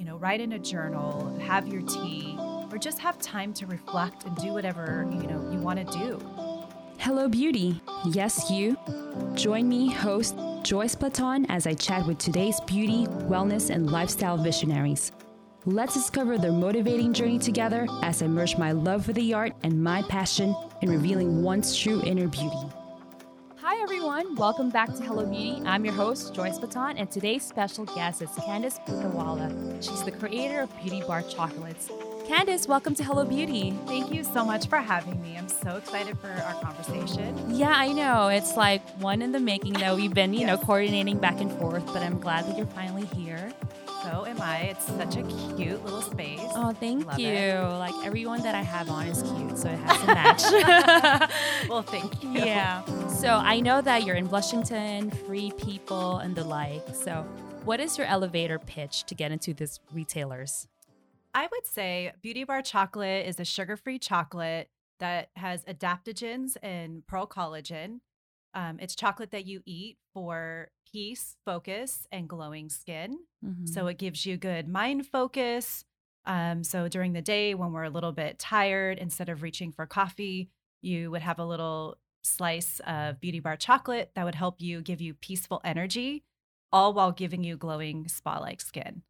you know, write in a journal, have your tea, or just have time to reflect and do whatever, you know, you want to do. Hello, beauty. Yes, you. Join me, host Joyce Platon, as I chat with today's beauty, wellness, and lifestyle visionaries. Let's discover their motivating journey together as I merge my love for the art and my passion in revealing one's true inner beauty. Hi, everyone. Welcome back to Hello Beauty. I'm your host, Joyce Platon, and today's special guest is Candice Putawala. She's the creator of Beauty Bar Chocolates. Candice, welcome to Hello Beauty. Thank you so much for having me. I'm so excited for our conversation. Yeah, I know. It's like one in the making that we've been, you yes. know, coordinating back and forth, but I'm glad that you're finally here. So am I. It's such a cute little space. Oh, thank Love you. It. Like everyone that I have on is cute, so it has to match. well, thank you. Yeah. So I know that you're in Blushington, free people, and the like. So, what is your elevator pitch to get into this retailers? I would say Beauty Bar Chocolate is a sugar free chocolate that has adaptogens and pearl collagen. Um, it's chocolate that you eat for peace, focus, and glowing skin. Mm-hmm. So it gives you good mind focus. Um, so during the day, when we're a little bit tired, instead of reaching for coffee, you would have a little slice of Beauty Bar chocolate that would help you give you peaceful energy, all while giving you glowing spa like skin.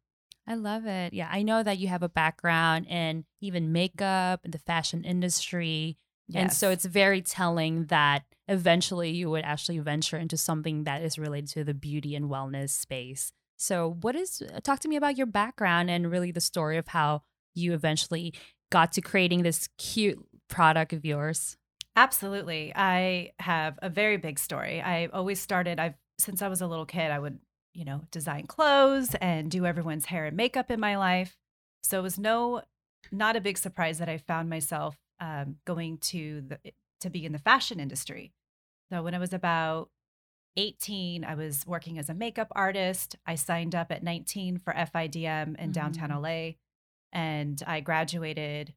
I love it. Yeah, I know that you have a background in even makeup and the fashion industry. Yes. And so it's very telling that eventually you would actually venture into something that is related to the beauty and wellness space. So, what is uh, talk to me about your background and really the story of how you eventually got to creating this cute product of yours? Absolutely. I have a very big story. I always started I've since I was a little kid, I would you know, design clothes and do everyone's hair and makeup in my life. So it was no, not a big surprise that I found myself um, going to the to be in the fashion industry. So when I was about 18, I was working as a makeup artist. I signed up at 19 for FIDM in mm-hmm. downtown LA, and I graduated.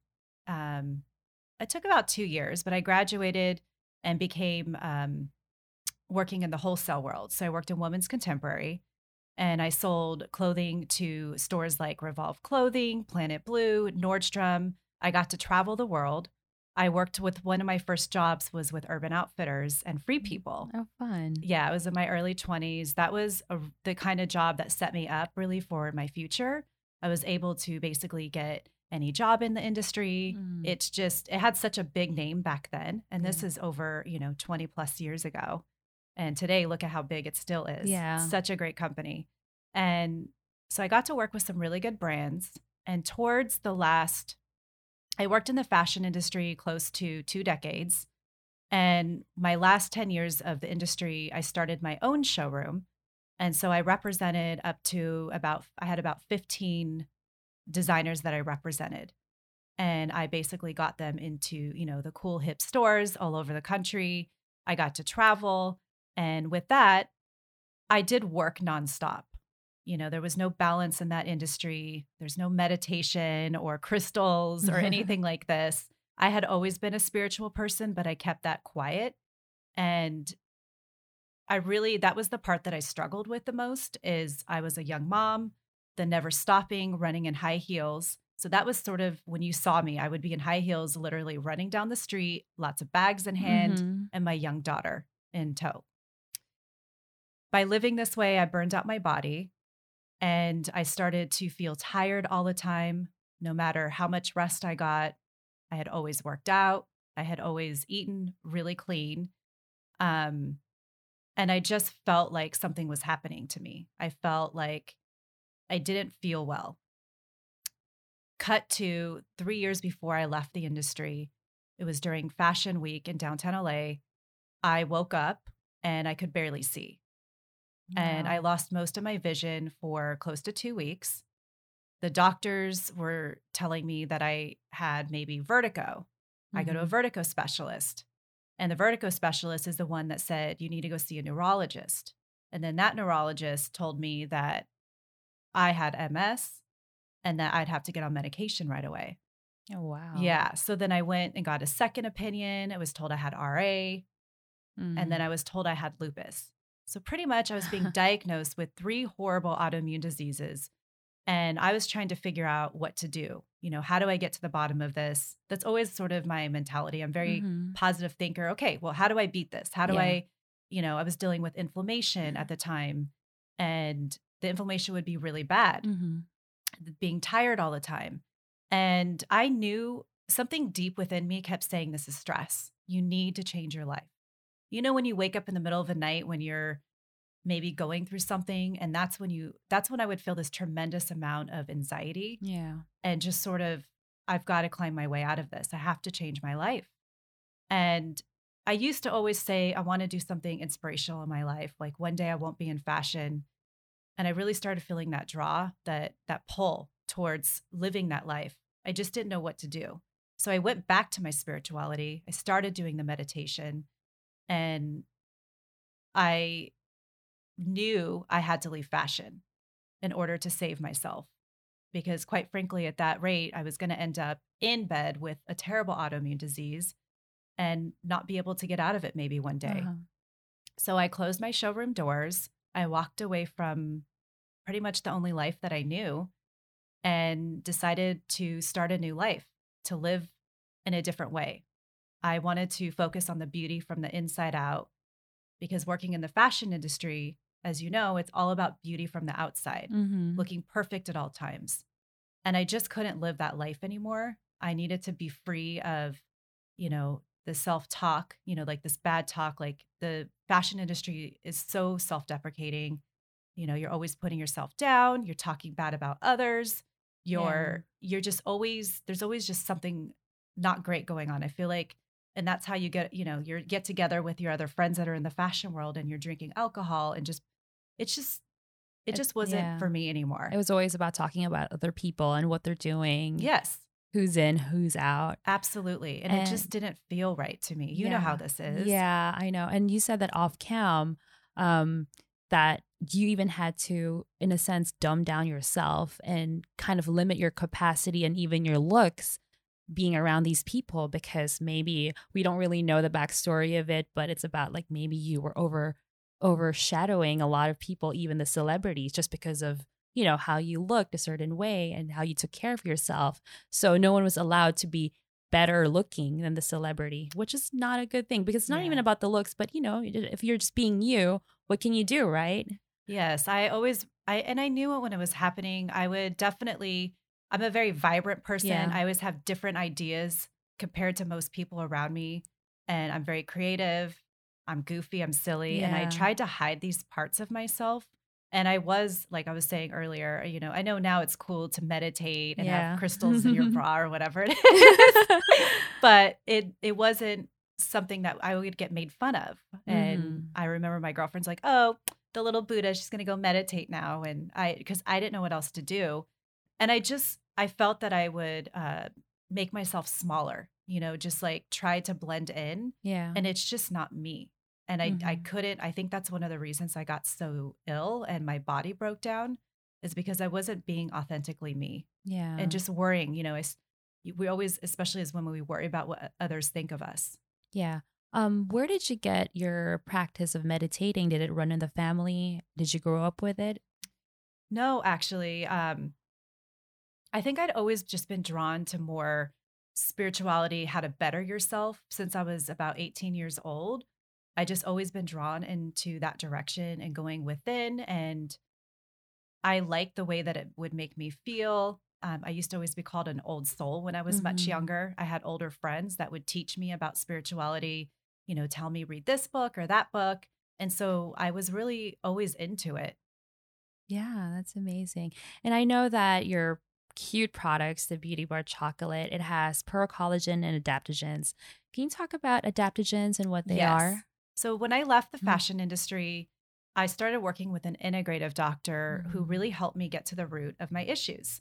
Um, it took about two years, but I graduated and became um, working in the wholesale world. So I worked in women's contemporary and I sold clothing to stores like Revolve Clothing, Planet Blue, Nordstrom. I got to travel the world. I worked with one of my first jobs was with Urban Outfitters and Free mm, People. Oh, fun. Yeah, it was in my early 20s. That was a, the kind of job that set me up really for my future. I was able to basically get any job in the industry. Mm. It's just, it had such a big name back then. And this is over, you know, 20 plus years ago. And today, look at how big it still is. Yeah. Such a great company. And so I got to work with some really good brands. And towards the last, I worked in the fashion industry close to two decades. And my last 10 years of the industry, I started my own showroom. And so I represented up to about, I had about 15 designers that I represented. And I basically got them into, you know, the cool hip stores all over the country. I got to travel. And with that, I did work nonstop. You know, there was no balance in that industry. There's no meditation or crystals or anything like this. I had always been a spiritual person, but I kept that quiet. And I really, that was the part that I struggled with the most is I was a young mom, the never stopping, running in high heels. So that was sort of when you saw me, I would be in high heels, literally running down the street, lots of bags in hand, mm-hmm. and my young daughter in tow. By living this way, I burned out my body and I started to feel tired all the time, no matter how much rest I got. I had always worked out, I had always eaten really clean. Um, and I just felt like something was happening to me. I felt like I didn't feel well. Cut to three years before I left the industry, it was during Fashion Week in downtown LA. I woke up and I could barely see. And I lost most of my vision for close to two weeks. The doctors were telling me that I had maybe vertigo. Mm-hmm. I go to a mm-hmm. vertigo specialist. And the vertigo specialist is the one that said, you need to go see a neurologist. And then that neurologist told me that I had MS and that I'd have to get on medication right away. Oh, wow. Yeah. So then I went and got a second opinion. I was told I had RA. Mm-hmm. And then. I was told I had lupus. So, pretty much, I was being diagnosed with three horrible autoimmune diseases And I was trying to figure out what to do. You know, how do I get to the bottom of this? That's always sort of my mentality. I'm very Mhm. positive thinker. Okay, well, how do I beat this? How do Yeah. I, you know, I was dealing with inflammation at the time and the inflammation would be really bad, Mhm. being tired all the time. And I knew something deep within me kept saying, This is stress. You need to change your life. You know, when you wake up in the middle of the night when you're maybe going through something, and that's when you, that's when I would feel this tremendous amount of anxiety Yeah. and just sort of, I've got to climb my way out of this. I have to change my life. And I used to always say, I want to do something inspirational in my life. Like one day I won't be in fashion. And I really started feeling that draw, that that pull towards living that life. I just didn't know what to do. So I went back to my spirituality. I started doing the meditation and I knew I had to leave fashion in order to save myself. Because, quite frankly, at that rate, I was going to end up in bed with a terrible autoimmune disease and not be able to get out of it maybe one day. Uh-huh. So I closed my showroom doors. I walked away from pretty much the only life that I knew and decided to start a new life, to live in a different way. I wanted to focus on the beauty from the inside out because working in the fashion industry, as you know, it's all about beauty from the outside, Mhm. looking perfect at all times. And I just couldn't live that life anymore. I needed to be free of, you know, the self talk, you know, like this bad talk. Like the fashion industry is so self deprecating. You know, you're always putting yourself down, you're talking bad about others. You're you're just always there's always just something not great going on. I feel like and that's how you get, you know, you get together with your other friends that are in the fashion world and you're drinking alcohol and just it's just it just wasn't yeah. for me anymore. It was always about talking about other people and what they're doing. yes, Who's in, who's out. absolutely. And, it just didn't feel right to me. You know how this is. Yeah, I know. And you said that off cam, um, that you even had to, in a sense, dumb down yourself and kind of limit your capacity and even your looks being around these people because maybe we don't really know the backstory of it, but it's about like maybe you were over overshadowing a lot of people, even the celebrities, just because of you know how you looked a certain way and how you took care of yourself. So no one was allowed to be better looking than the celebrity, which is not a good thing because it's not even about the looks, but you know, if you're just being you, what can you do, right? Yes, I always I and I knew it when it was happening. I would definitely I'm a very vibrant person. Yeah. I always have different ideas compared to most people around me and I'm very creative. I'm goofy, I'm silly, and I tried to hide these parts of myself. And I was like I was saying earlier, you know, I know now it's cool to meditate and Yeah. have crystals in your bra or whatever it is. but it it wasn't something that I would get made fun of. And Mhm. I remember my girlfriend's like, "Oh, the little Buddha, she's gonna go meditate now," and I because I didn't know what else to do, and I just I felt that I would uh, make myself smaller, you know, just like try to blend in, yeah. and it's just not me. And I I Mhm. couldn't. I think that's one of the reasons I got so ill and my body broke down, is because I wasn't being authentically me yeah. and just worrying. You know, it's, we always, especially as women, we worry about what others think of us. Yeah. Um, where did you get your practice of meditating? Did it run in the family? Did you grow up with it? No, actually, um, I think I'd always just been drawn to more spirituality, how to better yourself since I was about 18 years old. I just always been drawn into that direction and going within. And I liked the way that it would make me feel. Um, I used to always be called an old soul when I was much Mhm. younger. I had older friends that would teach me about spirituality, you know, tell me read this book or that book. And so I was really always into it. Yeah, that's amazing. And I know that your cute products, the Beauty Bar chocolate, it has pearl collagen and adaptogens. Can you talk about adaptogens and what they Yes. are? So when I left the Mhm. fashion industry, I started working with an integrative doctor who Mhm. really helped me get to the root of my issues.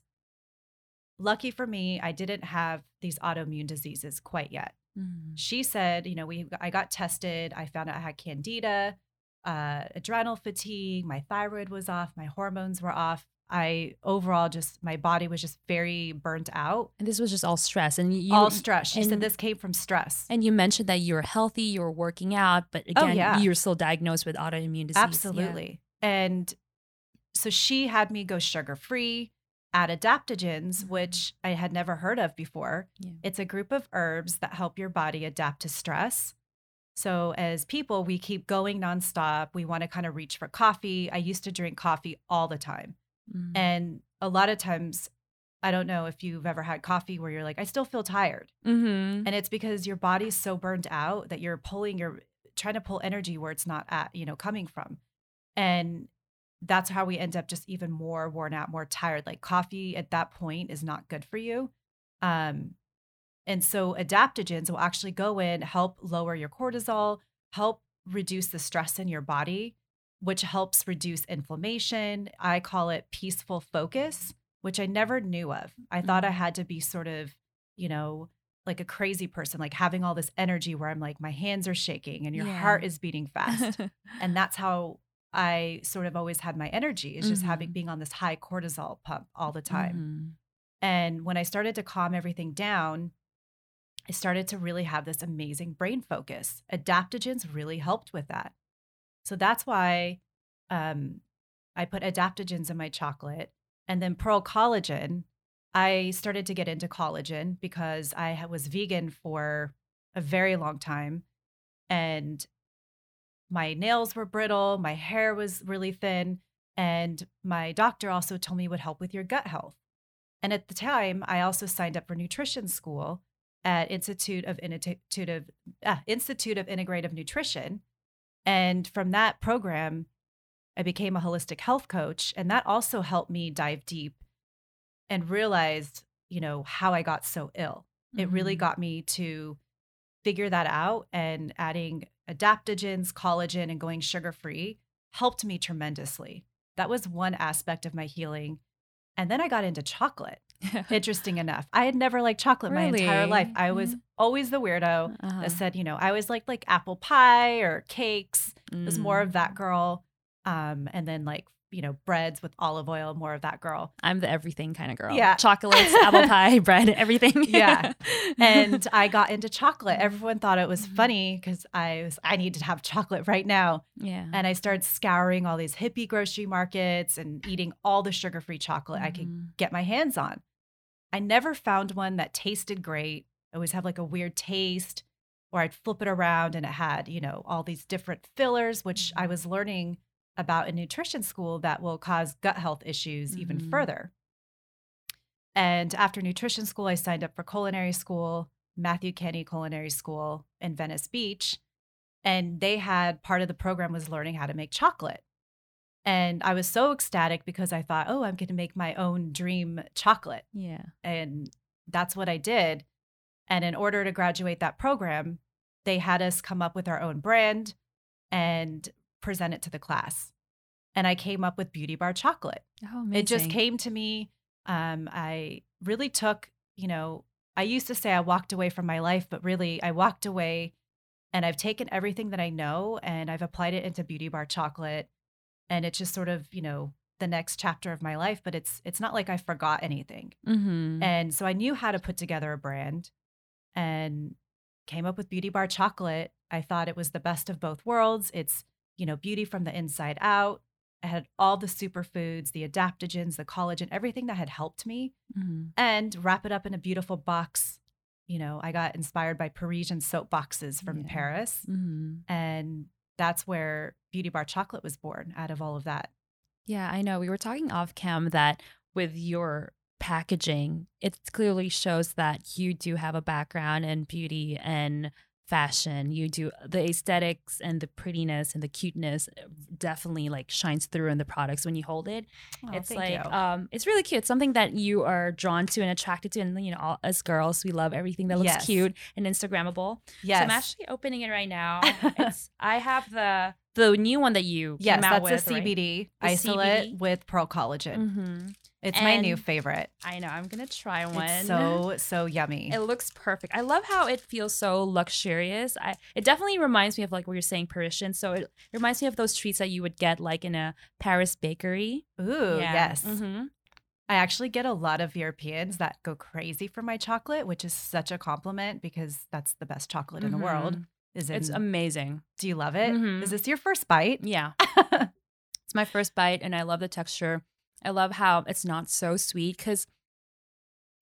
Lucky for me, I didn't have these autoimmune diseases quite yet. Mm. She said, you know, we I got tested. I found out I had candida, uh, adrenal fatigue. My thyroid was off. My hormones were off. I overall just my body was just very burnt out. And this was just all stress. And you, all stress. She said this came from stress. And you mentioned that you were healthy, you were working out, but again, Oh, yeah. you're still diagnosed with autoimmune disease. Yeah. Absolutely. And so she had me go sugar free. add adaptogens, Mhm. which I had never heard of before. Yeah. It's a group of herbs that help your body adapt to stress. So, as people, we keep going nonstop. We want to kind of reach for coffee. I used to drink coffee all the time. Mhm. And a lot of times, I don't know if you've ever had coffee where you're like, I still feel tired. Mhm. And it's because your body's so burned out that you're pulling your, trying to pull energy where it's not at, you know, coming from. And that's how we end up just even more worn out, more tired. Like coffee at that point is not good for you. Um, and so adaptogens will actually go in, help lower your cortisol, help reduce the stress in your body, which helps reduce inflammation. I call it peaceful focus, which I never knew of. I thought I Mhm. had to be sort of, you know, like a crazy person, like having all this energy where I'm like, my hands are shaking and your Yeah. heart is beating fast. and that's how I sort of always had my energy is just having Mhm. being on this high cortisol pump all the time. Mhm. And when I started to calm everything down, I started to really have this amazing brain focus. Adaptogens really helped with that. So that's why um, I put adaptogens in my chocolate. And then Pearl Collagen, I started to get into collagen because I was vegan for a very long time. And my nails were brittle, my hair was really thin. And my doctor also told me it would help with your gut health. And at the time, I also signed up for nutrition school at Institute of of ah, Institute of Integrative Nutrition. And from that program, I became a holistic health coach, and that also helped me dive deep and realized, you know, how I got so ill. It really Mhm. got me to figure that out, and adding adaptogens, collagen, and going sugar free helped me tremendously. That was one aspect of my healing. And then I got into chocolate. Interesting enough, I had never liked chocolate my entire life. I was Mhm. always the weirdo Uh-huh. that said, you know, I always liked like apple pie or cakes. It was more Mm. of that girl. Um, and then like, you know, breads with olive oil, more of that girl. I'm the everything kind of girl. Yeah. Chocolates, apple pie, bread, everything. Yeah. And I got into chocolate. Everyone thought it was Mhm. funny because I was I needed to have chocolate right now. yeah. And I started scouring all these hippie grocery markets and eating all the sugar-free chocolate I could get my hands on. I never found one that tasted great. I always have like a weird taste, or I'd flip it around and it had, you know, all these different fillers, which I Mhm. was learning about in nutrition school that will cause gut health issues even Mhm. further. And after nutrition school, I signed up for culinary school, Matthew Kenney Culinary School in Venice Beach. And they had part of the program was learning how to make chocolate. And I was so ecstatic because I thought, oh, I'm going to make my own dream chocolate. yeah. And that's what I did. And in order to graduate that program, they had us come up with our own brand and present it to the class. And I came up with Beauty Bar Chocolate. Oh, amazing. It just came to me. Um, I really took, you know, I used to say I walked away from my life, but really I walked away and I've taken everything that I know and I've applied it into Beauty Bar Chocolate. And it's just sort of, you know, the next chapter of my life, but it's it's not like I forgot anything. Mhm. And so I knew how to put together a brand and came up with Beauty Bar Chocolate. I thought it was the best of both worlds. It's, you know, beauty from the inside out. I had all the superfoods, the adaptogens, the collagen, everything that had helped me, Mhm. and wrap it up in a beautiful box. You know, I got inspired by Parisian soap boxes from Yeah. Paris. Mhm. And that's where Beauty Bar Chocolate was born out of all of that. Yeah, I know. We were talking off cam that with your packaging, it clearly shows that you do have a background in beauty and fashion. You do the aesthetics and the prettiness and the cuteness definitely like shines through in the products when you hold it. Oh, it's like um it's really cute. Something that you are drawn to and attracted to and you know, all, as girls, we love everything that looks Yes. cute and instagrammable. yes. So I'm actually opening it right now. It's I have the the new one that you yes, that's with, a? CBD The isolate CBD? with pearl collagen. Mm-hmm. It's my new favorite. I know. I'm gonna try one. It's so so yummy. It looks perfect. I love how it feels so luxurious. I it definitely reminds me of like what you're saying, Parisian. So it, it reminds me of those treats that you would get like in a Paris bakery. Ooh, yes. hmm I actually get a lot of Europeans that go crazy for my chocolate, which is such a compliment because that's the best chocolate in the world. Is in, It's amazing. do you love it? Is Mhm. this your first bite? Yeah. it's my first bite, and I love the texture. I love how it's not so sweet because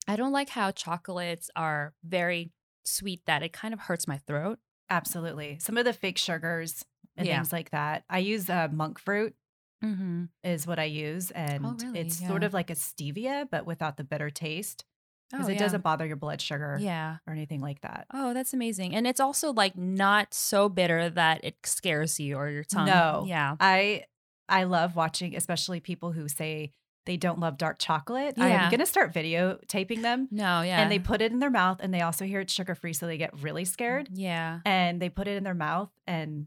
I don't like how chocolates are very sweet that it kind of hurts my throat. Absolutely. Some of the fake sugars and Yeah. things like that. I use uh, monk fruit Mm-hmm. is what I use, and Oh, really? it's sort of like a stevia, but without the bitter taste because Oh, it yeah. doesn't bother your blood sugar Yeah. or anything like that. Oh, that's amazing. And it's also like not so bitter that it scares you or your tongue. No. Yeah. I I love watching, especially people who say they don't love dark chocolate. Yeah. I'm gonna start videotaping them, No, yeah. and they put it in their mouth, and they also hear it's sugar free, so they get really scared, Yeah. and they put it in their mouth, and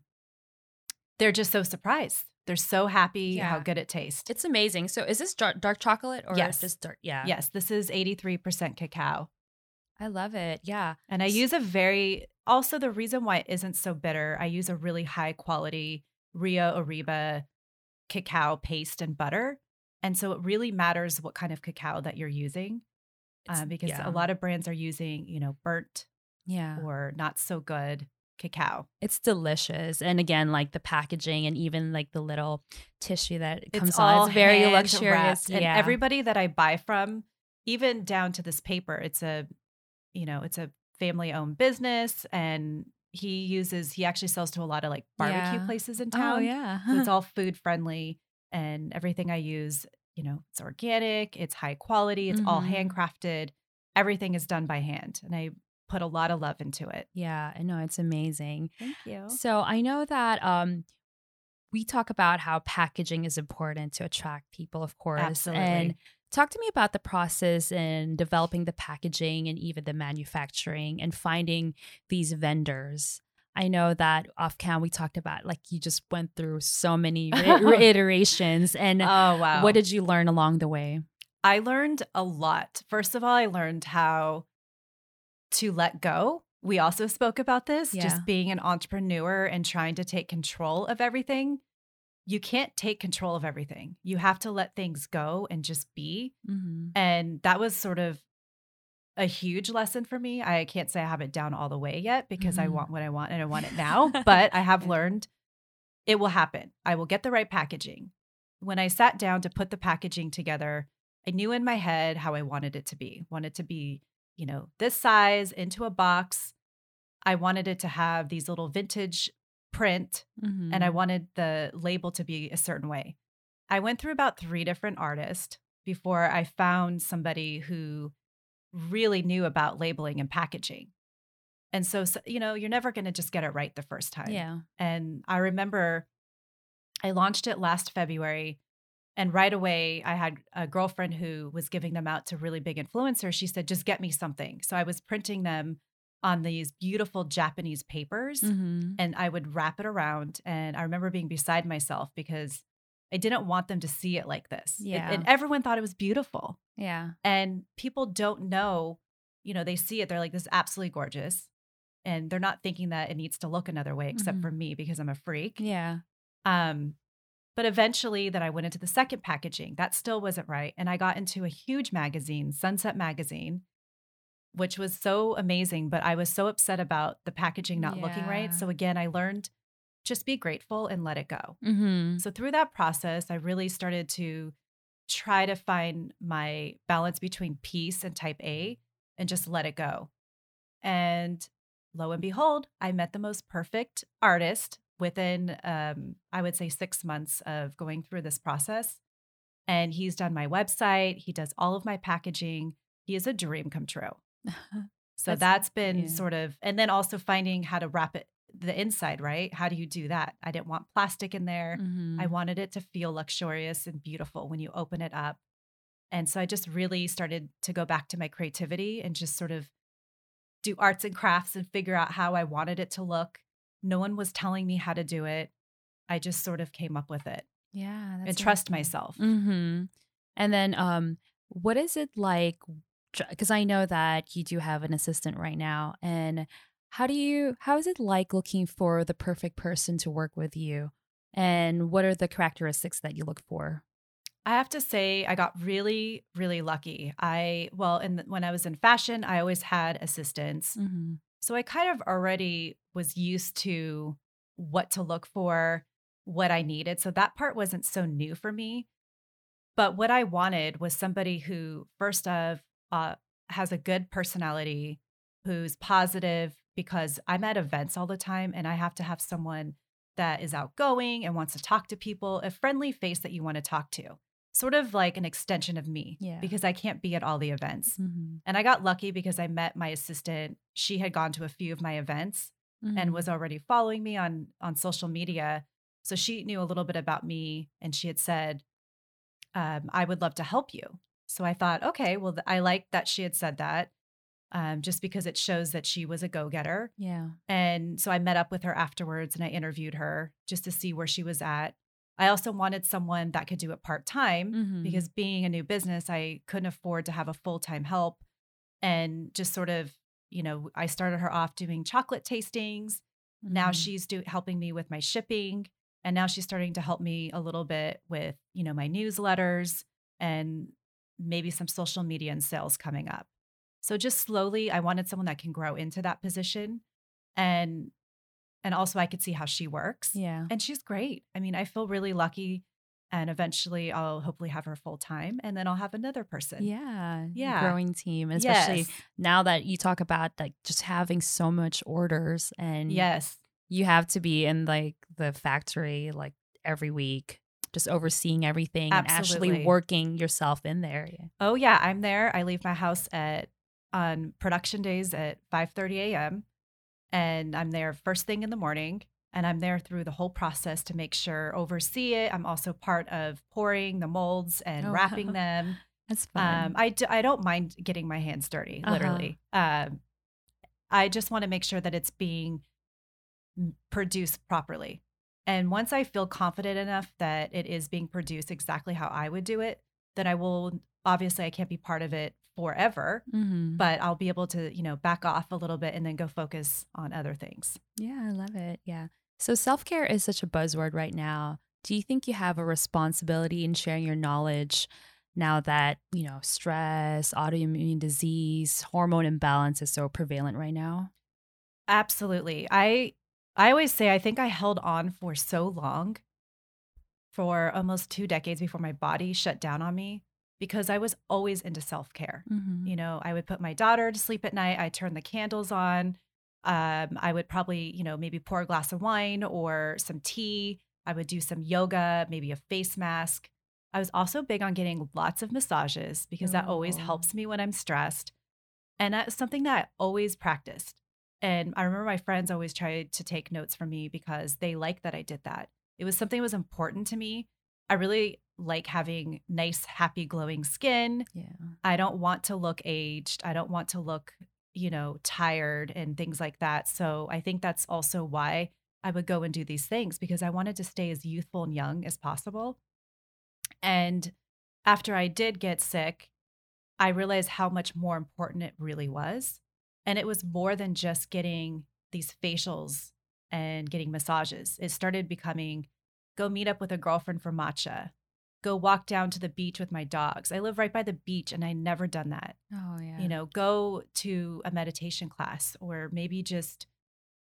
they're just so surprised. They're so happy how good it tastes. It's amazing. So is this dark, dark chocolate or Yes. just dark? Yeah. Yes, this is 83% cacao. I love it. Yeah. And I use a very, also the reason why it isn't so bitter, I use a really high quality Rio Arriba cacao paste and butter. And so it really matters what kind of cacao that you're using uh, because yeah. a lot of brands are using, you know, burnt Yeah. or not so good cacao. It's delicious. And again, like the packaging and even like the little tissue that it comes it's on. It's very luxurious. And everybody that I buy from, even down to this paper, it's a, you know, it's a family owned business and he uses, he actually sells to a lot of like barbecue Yeah. places in town. Oh, yeah. So it's all food friendly and everything I use, you know, it's organic, it's high quality, it's all Mhm. handcrafted. Everything is done by hand. And I put a lot of love into it. yeah. I know. It's amazing. Thank you. So I know that um, we talk about how packaging is important to attract people, of course. Absolutely. And talk to me about the process in developing the packaging and even the manufacturing and finding these vendors. I know that off cam we talked about like you just went through so many iterations and Oh, wow. what did you learn along the way? I learned a lot. First of all, I learned how to let go. We also spoke about this, Yeah. just being an entrepreneur and trying to take control of everything. You can't take control of everything. You have to let things go and just be. Mm-hmm. And that was sort of a huge lesson for me. I can't say I have it down all the way yet because I Mhm. want what I want and I want it now, but I have learned it will happen. I will get the right packaging. When I sat down to put the packaging together, I knew in my head how I wanted it to be. Wanted to be, you know, this size into a box. I wanted it to have these little vintage print Mm-hmm. and I wanted the label to be a certain way. I went through about three different artists before I found somebody who really knew about labeling and packaging. And so, so you know, you're never going to just get it right the first time. yeah. And I remember I launched it last February. And right away, I had a girlfriend who was giving them out to really big influencers. She said, just get me something. So I was printing them on these beautiful Japanese papers Mm-hmm. and I would wrap it around. And I remember being beside myself because I didn't want them to see it like this. It- Yeah. and everyone thought it was beautiful. Yeah. And people don't know, you know, they see it, they're like, this is absolutely gorgeous. And they're not thinking that it needs to look another way, except Mhm. for me because I'm a freak. Yeah. Um, but eventually, that I went into the second packaging. That still wasn't right, and I got into a huge magazine, Sunset Magazine, which was so amazing. But I was so upset about the packaging not looking right. So again, I learned just be grateful and let it go. Mm-hmm. So through that process, I really started to try to find my balance between peace and type A and just let it go. And lo and behold, I met the most perfect artist within, um, I would say, six months of going through this process. And he's done my website, he does all of my packaging. He is a dream come true. So That's- that's been yeah. sort of, and then also finding how to wrap it the inside, right? How do you do that? I didn't want plastic in there. Mm-hmm. I wanted it to feel luxurious and beautiful when you open it up. And so I just really started to go back to my creativity and just sort of do arts and crafts and figure out how I wanted it to look. No one was telling me how to do it. I just sort of came up with it yeah. and trust myself. Mm-hmm. And then, um, what is it like? Because I know that you do have an assistant right now, and how do you? How is it like looking for the perfect person to work with you? And what are the characteristics that you look for? I have to say, I got really, really lucky. I, well, in the, when I was in fashion, I always had assistants. Mm-hmm. So I kind of already was used to what to look for, what I needed. So that part wasn't so new for me. But what I wanted was somebody who, first of, uh, has a good personality, who's positive, because I'm at events all the time and I have to have someone that is outgoing and wants to talk to people, a friendly face that you want to talk to, sort of like an extension of me, Yeah. because I can't be at all the events. Mhm. And I got lucky because I met my assistant. She had gone to a few of my events Mhm. and was already following me on on social media. So she knew a little bit about me and she had said, um, I would love to help you. So I thought, okay, well, th- I like that she had said that um, just because it shows that she was a go getter. yeah. And so I met up with her afterwards and I interviewed her just to see where she was at. I also wanted someone that could do it part time Mhm. because being a new business, I couldn't afford to have a full time help. And just sort of, you know, I started her off doing chocolate tastings. Now Mhm. she's do, helping me with my shipping. And now she's starting to help me a little bit with, you know, my newsletters and maybe some social media and sales coming up. So just slowly, I wanted someone that can grow into that position. And and also I could see how she works. yeah. And she's great. I mean, I feel really lucky. And eventually I'll hopefully have her full time and then I'll have another person. Yeah, Yeah. growing team, and especially Yes. now that you talk about like just having so much orders, and Yes. you have to be in like the factory like every week, just overseeing everything and actually working yourself in there. Oh yeah, I'm there. I leave my house at on production days at 5:30 a.m. and I'm there first thing in the morning and I'm there through the whole process to make sure oversee it. I'm also part of pouring the molds and Oh, wrapping wow. them. That's fun. Um, I, d- I don't mind getting my hands dirty, Uh-huh. literally. Um, I just want to make sure that it's being produced properly. And once I feel confident enough that it is being produced exactly how I would do it, then I will obviously I can't be part of it forever, Mhm. but I'll be able to, you know, back off a little bit and then go focus on other things. Yeah, I love it. Yeah. So self care is such a buzzword right now. Do you think you have a responsibility in sharing your knowledge now that, you know, stress, autoimmune disease, hormone imbalance is so prevalent right now? Absolutely. I I always say I think I held on for so long for almost 2 decades before my body shut down on me because I was always into self-care. Mm-hmm. You know, I would put my daughter to sleep at night, I turn the candles on. Um, I would probably, you know, maybe pour a glass of wine or some tea. I would do some yoga, maybe a face mask. I was also big on getting lots of massages because that always Oh. helps me when I'm stressed. And that's something that I always practiced. And I remember my friends always tried to take notes from me because they liked that I did that. It was something that was important to me. I really like having nice, happy, glowing skin. Yeah. I don't want to look aged. I don't want to look, you know, tired and things like that. So I think that's also why I would go and do these things because I wanted to stay as youthful and young as possible. And after I did get sick, I realized how much more important it really was. And it was more than just getting these facials and getting massages. It started becoming go meet up with a girlfriend for matcha, go walk down to the beach with my dogs. I live right by the beach and I never done that. Oh, yeah. You know, go to a meditation class or maybe just,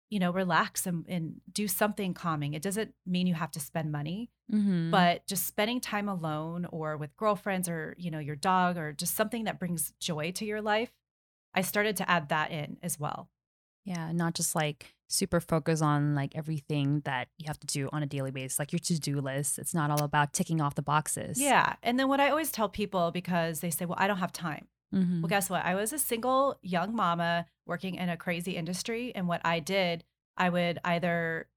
you know, relax and, and do something calming. It doesn't mean you have to spend money, mm-hmm. but just spending time alone or with girlfriends or, you know, your dog or just something that brings joy to your life. I started to add that in as well. yeah, not just like super focus on like everything that you have to do on a daily basis, like your to do list. It's not all about ticking off the boxes. Yeah. And then what I always tell people because they say, well, I don't have time. Mhm. Well, guess what? I was a single young mama working in a crazy industry. And what I did, I would either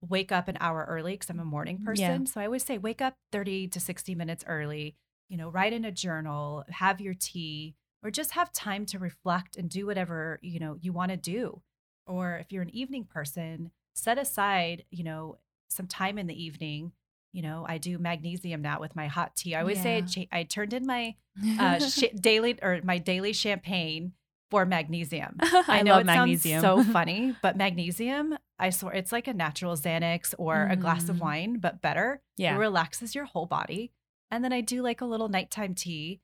wake up an hour early because I'm a morning person. Yeah. So I always say, wake up 30 to 60 minutes early, you know, write in a journal, have your tea, or just have time to reflect and do whatever, you know, you want to do. Or if you're an evening person, set aside, you know, some time in the evening. You know, I do magnesium now with my hot tea. I always say I, I turned in my uh, sh- daily or my daily champagne for magnesium. I, know love it magnesium. sounds so funny, but magnesium, I swear, it's like a natural Xanax or a glass of Mhm. wine, but better. yeah. It relaxes your whole body. And then I do like a little nighttime tea.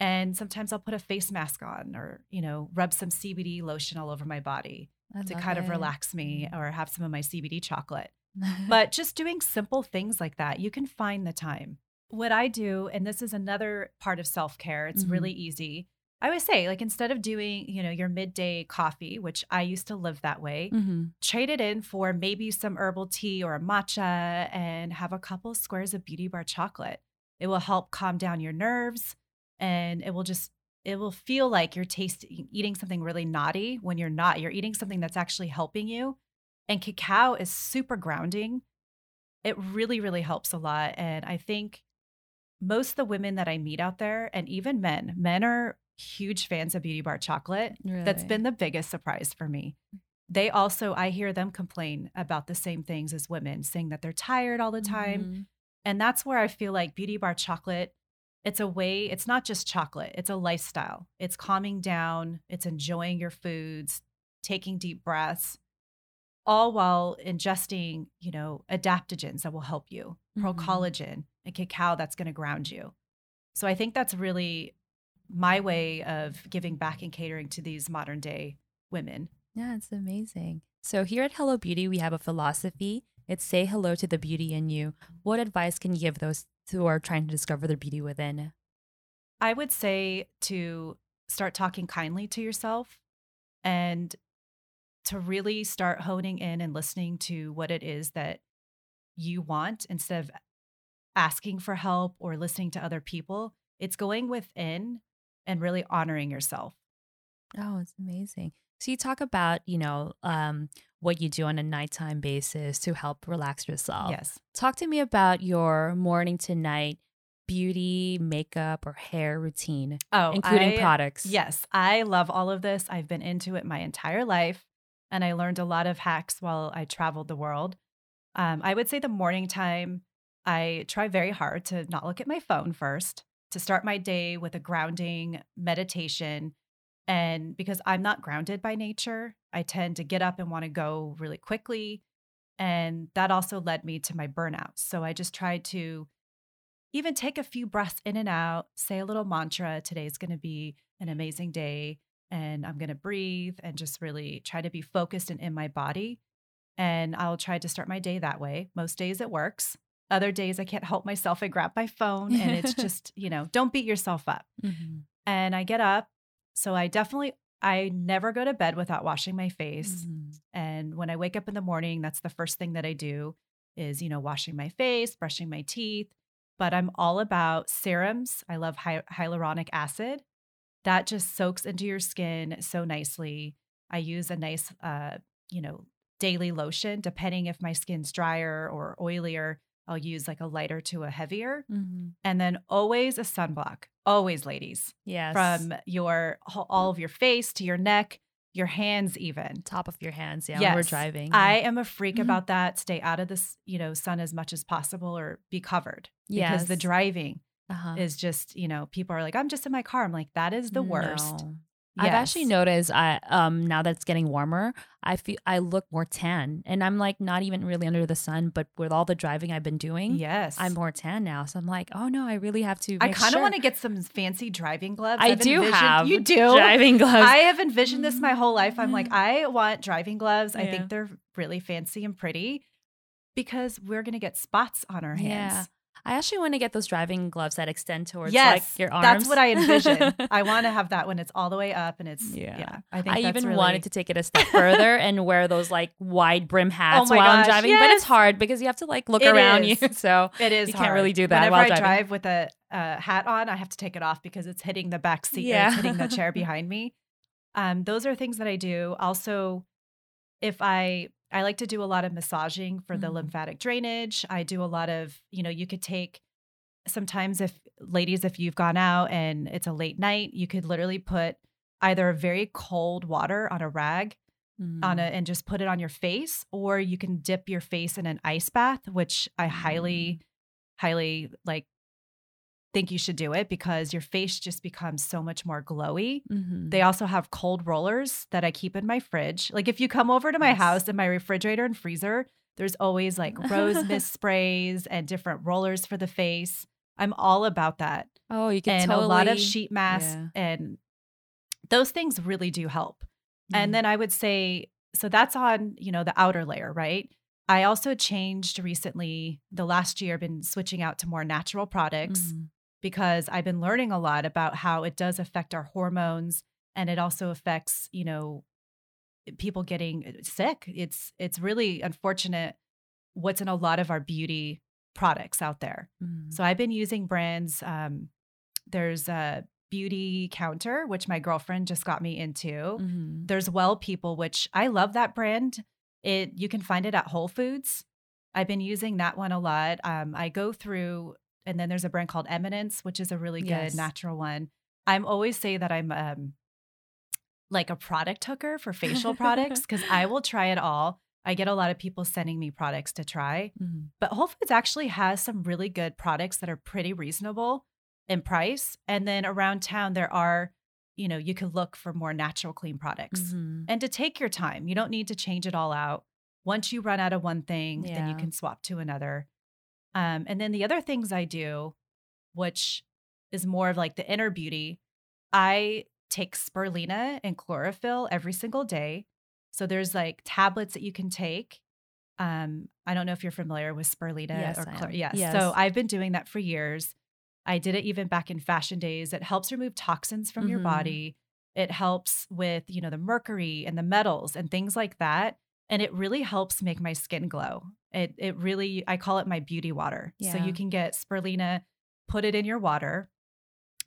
And sometimes I'll put a face mask on or, you know, rub some CBD lotion all over my body I to kind of relax me Mm. or have some of my CBD chocolate. But just doing simple things like that, you can find the time. what I do, and this is another part of self care, it's Mhm. really easy. I always say, like, instead of doing, you know, your midday coffee, which I used to live that way, Mm-hmm. trade it in for maybe some herbal tea or a matcha and have a couple squares of beauty bar chocolate. It will help calm down your nerves and it will just it will feel like you're tasting eating something really naughty when you're not. You're eating something that's actually helping you. And cacao is super grounding. It really really helps a lot and I think most of the women that I meet out there and even men, men are huge fans of beauty bar chocolate. That's been the biggest surprise for me. They also, I hear them complain about the same things as women, saying that they're tired all the time. Mhm. And that's where I feel like beauty bar chocolate, it's a way, it's not just chocolate, it's a lifestyle. It's calming down, it's enjoying your foods, taking deep breaths, all while ingesting, you know, adaptogens that will help you, pro Mhm. collagen and cacao that's going to ground you. So I think that's really my way of giving back and catering to these modern day women. Yeah, it's amazing. So here at Hello Beauty, we have a philosophy. It's say hello to the beauty in you. What advice can you give those who are trying to discover their beauty within? I would say to start talking kindly to yourself and to really start honing in and listening to what it is that you want instead of asking for help or listening to other people. It's going within and really honoring yourself. Oh, it's amazing. So you talk about, you know, um, what you do on a nighttime basis to help relax yourself. Yes. Talk to me about your morning to night beauty, makeup, or hair routine, Oh, including I- products. Yes, I love all of this. I've been into it my entire life, and I learned a lot of hacks while I traveled the world. Um, I would say the morning time, I try very hard to not look at my phone first, to start my day with a grounding meditation. And because I'm not grounded by nature, I tend to get up and want to go really quickly. And that also led me to my burnout. So I just tried to even take a few breaths in and out, say a little mantra. Today's going to be an amazing day. And I'm going to breathe and just really try to be focused and in my body. And I'll try to start my day that way. Most days it works. Other days I can't help myself. I grab my phone and it's just, you know, don't beat yourself up. Mhm. And I get up. So I definitely, I never go to bed without washing my face. Mhm. And when I wake up in the morning, that's the first thing that I do is, you know, washing my face, brushing my teeth. But I'm all about serums. I love hy- hyaluronic acid. That just soaks into your skin so nicely. I use a nice, uh, you know, daily lotion, depending if my skin's drier or oilier. I'll use like a lighter to a heavier. Mhm. And then always a sunblock. Always, ladies Yes. from your all of your face to your neck, your hands even. top of your hands. Yeah. When we're driving. I am a freak Mhm. about that. Stay out of this, you know, sun as much as possible or be covered. Because the driving uh-huh. is just, you know, people are like, I'm just in my car. I'm like, that is the worst. No. I've actually noticed I um now that it's getting warmer, I feel I look more tan. And I'm like not even really under the sun, but with all the driving I've been doing, Yes. I'm more tan now. So I'm like, oh no, I really have to I kind of sure. want to get some fancy driving gloves. I I've do have You do? driving gloves. I have envisioned this my whole life. I'm like, I want driving gloves. I think they're really fancy and pretty because we're going to get spots on our hands. Yeah. I actually want to get those driving gloves that extend towards yes, like your arms. that's what I envision. I want to have that when it's all the way up and it's yeah. Yeah. I think I even really, wanted to take it a step further and wear those like wide brim hats Oh while I'm gosh, driving, but it's hard because you have to like look It around is. you. So It is. you can't really do that Whenever while I driving. drive with a, a hat on, I have to take it off because it's hitting the back seat. Yeah. Hitting the chair behind me. Um, those are things that I do. Also, if I I like to do a lot of massaging for the Mhm. lymphatic drainage. I do a lot of, you know, you could take sometimes if ladies, if you've gone out and it's a late night, you could literally put either a very cold water on a rag on a Mm. and just put it on your face, or you can dip your face in an ice bath, which I Mm. highly, highly like think you should do it because your face just becomes so much more glowy. Mhm. They also have cold rollers that I keep in my fridge. Like if you come over to my Yes. house in my refrigerator and freezer, there's always like rose mist sprays and different rollers for the face. I'm all about that. oh, you can And totally a lot of sheet masks yeah. and those things really do help. Mhm. And then I would say, so that's on, you know, the outer layer, right? I also changed recently. The last year, I've been switching out to more natural products Mhm. Because I've been learning a lot about how it does affect our hormones and it also affects, you know, people getting uh, sick. It's it's really unfortunate what's in a lot of our beauty products out there. Mhm. So I've been using brands. Um, there's a Beautycounter, which my girlfriend just got me into. Mhm. There's Well People, which I love that brand. It you can find it at Whole Foods. I've been using that one a lot. Um, I go through, and then there's a brand called Eminence, which is a really good Yes. natural one. I'm always say that I'm um, like a product hooker for facial products because I will try it all. I get a lot of people sending me products to try, Mhm. but Whole Foods actually has some really good products that are pretty reasonable in price. And then around town, there are, you know, you can look for more natural, clean products Mhm. and to take your time. You don't need to change it all out. Once you run out of one thing, then you can swap to another. Um, and then the other things I do, which is more of like the inner beauty, I take spirulina and chlorophyll every single day. So there's like tablets that you can take. Um, I don't know if you're familiar with spirulina Yes, or chlor- yes. Yes. So I've been doing that for years. I did it even back in fashion days. It helps remove toxins from your Mhm. body. It helps with, you know, the mercury and the metals and things like that. And it really helps make my skin glow. It it really I call it my beauty water. So you can get spirulina, put it in your water.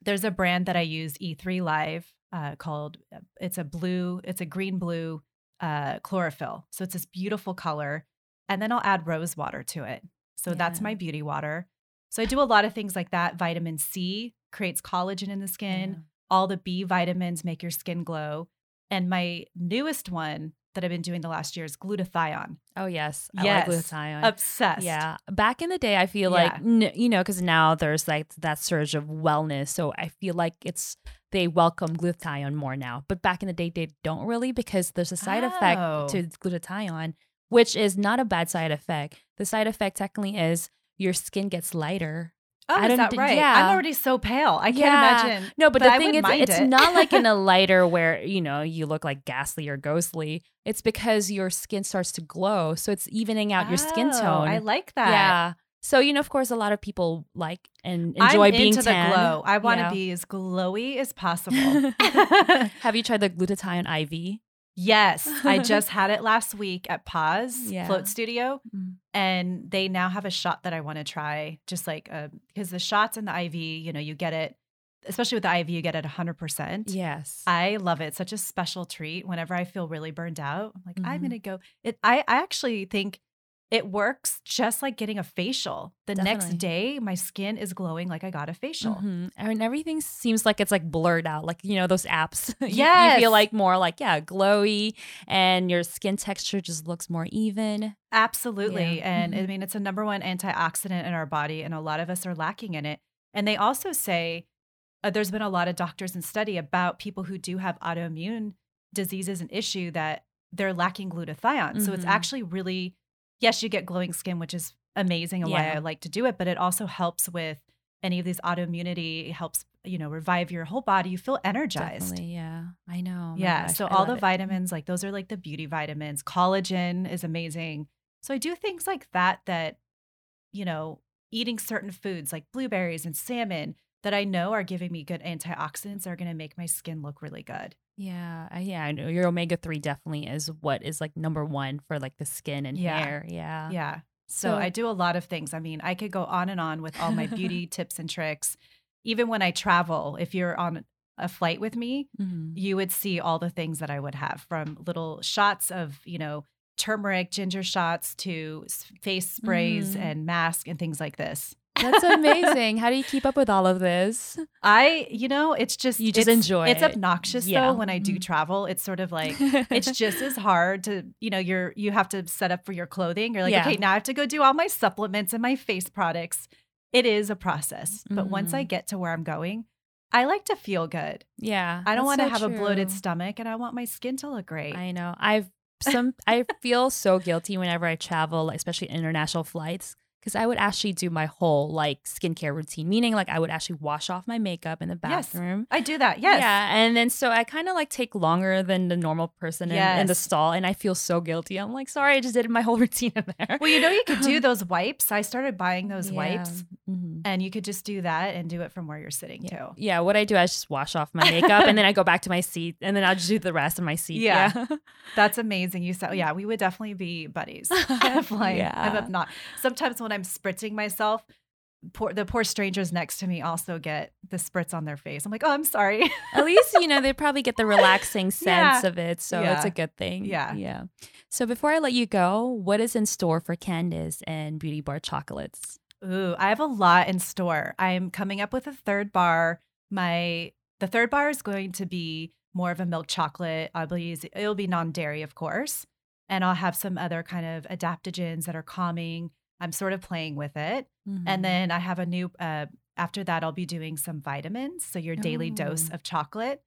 There's a brand that I use, E3 Live, uh, called it's a blue, it's a green blue uh, chlorophyll. So it's this beautiful color. And then I'll add rose water to it. So that's my beauty water. So I do a lot of things like that. Vitamin C creates collagen in the skin. Yeah. All the B vitamins make your skin glow. And my newest one that I've been doing the last year is glutathione. Oh yes, I Yes. like glutathione. Obsessed. Yeah. Back in the day, I feel Yeah. like, you know, because now there's like that surge of wellness. So I feel like it's, they welcome glutathione more now. But back in the day, they don't really because there's a side Oh. effect to glutathione, which is not a bad side effect. The side effect technically is your skin gets lighter. Oh, I is don't that right? yeah. I'm already so pale. I can't imagine. No, but, But the I thing is, it's it. not like in a lighter where, you know, you look like ghastly or ghostly. It's because your skin starts to glow. So it's evening out your skin Oh, tone. I like that. Yeah. So you know, of course, a lot of people like and enjoy I'm being into tan. the glow. I want to Yeah. be as glowy as possible. Have you tried the glutathione IV? Yes, I just had it last week at Paz Yeah. Float Studio, Mm. and they now have a shot that I want to try. Just like because the shots in the IV, you know, you get it, especially with the IV, you get it 100. percent Yes. I love it. Such a special treat. Whenever I feel really burned out, I'm like, I'm Mhm. gonna go. It. I, I actually think it works just like getting a facial. The next day, my skin is glowing like I got a facial. Mhm. And everything seems like it's like blurred out, like you know those apps. You- you, feel like more like yeah, glowy, and your skin texture just looks more even. Absolutely. Yeah. And I Mhm. mean, it's a number one antioxidant in our body, and a lot of us are lacking in it. And they also say uh, there's been a lot of doctors and study about people who do have autoimmune diseases and issue that they're lacking glutathione. So it's Mhm. actually really, yes, you get glowing skin, which is amazing and why I like to do it, but it also helps with any of these autoimmunity, it helps, you know, revive your whole body. You feel energized. Definitely, yeah. I know. Oh Yeah. gosh, so I all the it. vitamins, like those are like the beauty vitamins. Collagen is amazing. So I do things like that that, you know, eating certain foods like blueberries and salmon that I know are giving me good antioxidants are going to make my skin look really good. Yeah, I- yeah, I know. Your omega three definitely is what is like number one for like the skin and Yeah. hair. Yeah, Yeah. So, So- I do a lot of things. I mean, I could go on and on with all my beauty tips and tricks. Even when I travel, if you're on a flight with me, Mhm. you would see all the things that I would have from little shots of, you know, turmeric, ginger shots to face sprays Mhm. and mask and things like this. That's amazing. How do you keep up with all of this? I, you know, it's just You just it's- enjoy It's it. obnoxious Yeah. though when I do Mhm. travel. It's sort of like it's just as hard to, you know, you're you have to set up for your clothing. You're like, Yeah. okay, now I have to go do all my supplements and my face products. It is a process, but once I Mhm. get to where I'm going, I like to feel good. yeah. I don't want to so have a bloated stomach, and I want my skin to look great. I know. I've some. I feel so guilty whenever I travel, especially international flights, because I would actually do my whole like skincare routine, meaning like I would actually wash off my makeup in the bathroom. I do that. Yes. Yeah. And then so I kind of like take longer than the normal person in, in the stall. And I feel so guilty. I'm like, sorry, I just did my whole routine in there. Well, you know, you could do those wipes. I started buying those Yeah. wipes, Mhm. and you could just do that and do it from where you're sitting Yeah. too. yeah. What I do, I just wash off my makeup and then I go back to my seat and then I'll just do the rest of my seat. Yeah. Yeah. That's amazing. You said, yeah, we would definitely be buddies. Definitely. I'm Yeah. up not. Sometimes when I'm spritzing myself, poor, the poor strangers next to me also get the spritz on their face. I'm like, oh, I'm sorry. At least, you know, they probably get the relaxing sense Yeah. of it. So it's a good thing. Yeah. Yeah. So before I let you go, what is in store for Candace and Beauty Bar Chocolates? Ooh, I have a lot in store. I'm coming up with a third bar. My the third bar is going to be more of a milk chocolate. I'll be using, it'll be non-dairy, of course. And I'll have some other kind of adaptogens that are calming. I'm sort of playing with it. Mm-hmm. And then I have a new uh after that I'll be doing some vitamins, so your daily dose Oh. of chocolate,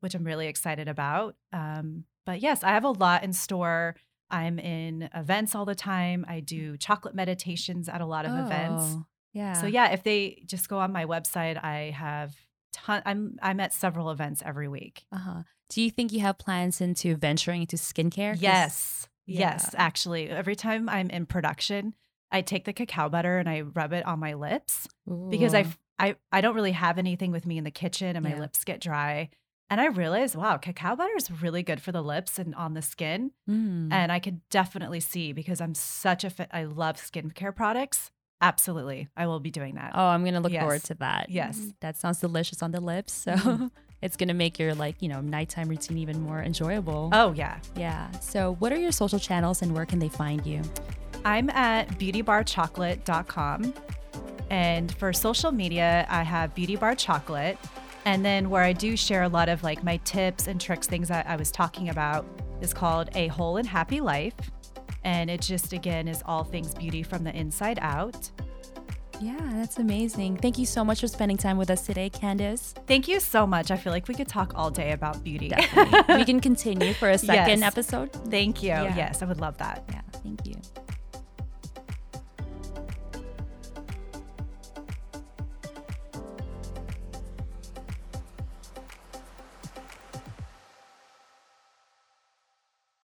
which I'm really excited about. Um but yes, I have a lot in store. I'm in events all the time. I do chocolate meditations at a lot of events. Oh, Yeah. So yeah, if they just go on my website, I have ton I'm I'm at several events every week. Uh-huh. Do you think you have plans into venturing into skincare? Yes. Yes, actually. Every time I'm in production, I take the cacao butter and I rub it on my lips because I, Ooh. I I don't really have anything with me in the kitchen and my Yeah. lips get dry. And I realized, wow, cacao butter is really good for the lips and on the skin. Mm. And I could definitely see because I'm such a fa- I love skincare products. Absolutely. I will be doing that. Oh, I'm gonna look forward to that. Yes. Mm, That sounds delicious on the lips. So Mhm. it's gonna make your like, you know, nighttime routine even more enjoyable. Oh, yeah. Yeah. So what are your social channels and where can they find you? I'm at beautybarchocolate.com. And for social media, I have Beauty Bar Chocolate. And then where I do share a lot of like my tips and tricks, things that I was talking about, is called A Whole and Happy Life. And it just, again, is all things beauty from the inside out. Yeah, that's amazing. Thank you so much for spending time with us today, Candace. Thank you so much. I feel like we could talk all day about beauty. We can continue for a second Yes. episode. Thank you. Yeah. Yes, I would love that. Yeah, thank you.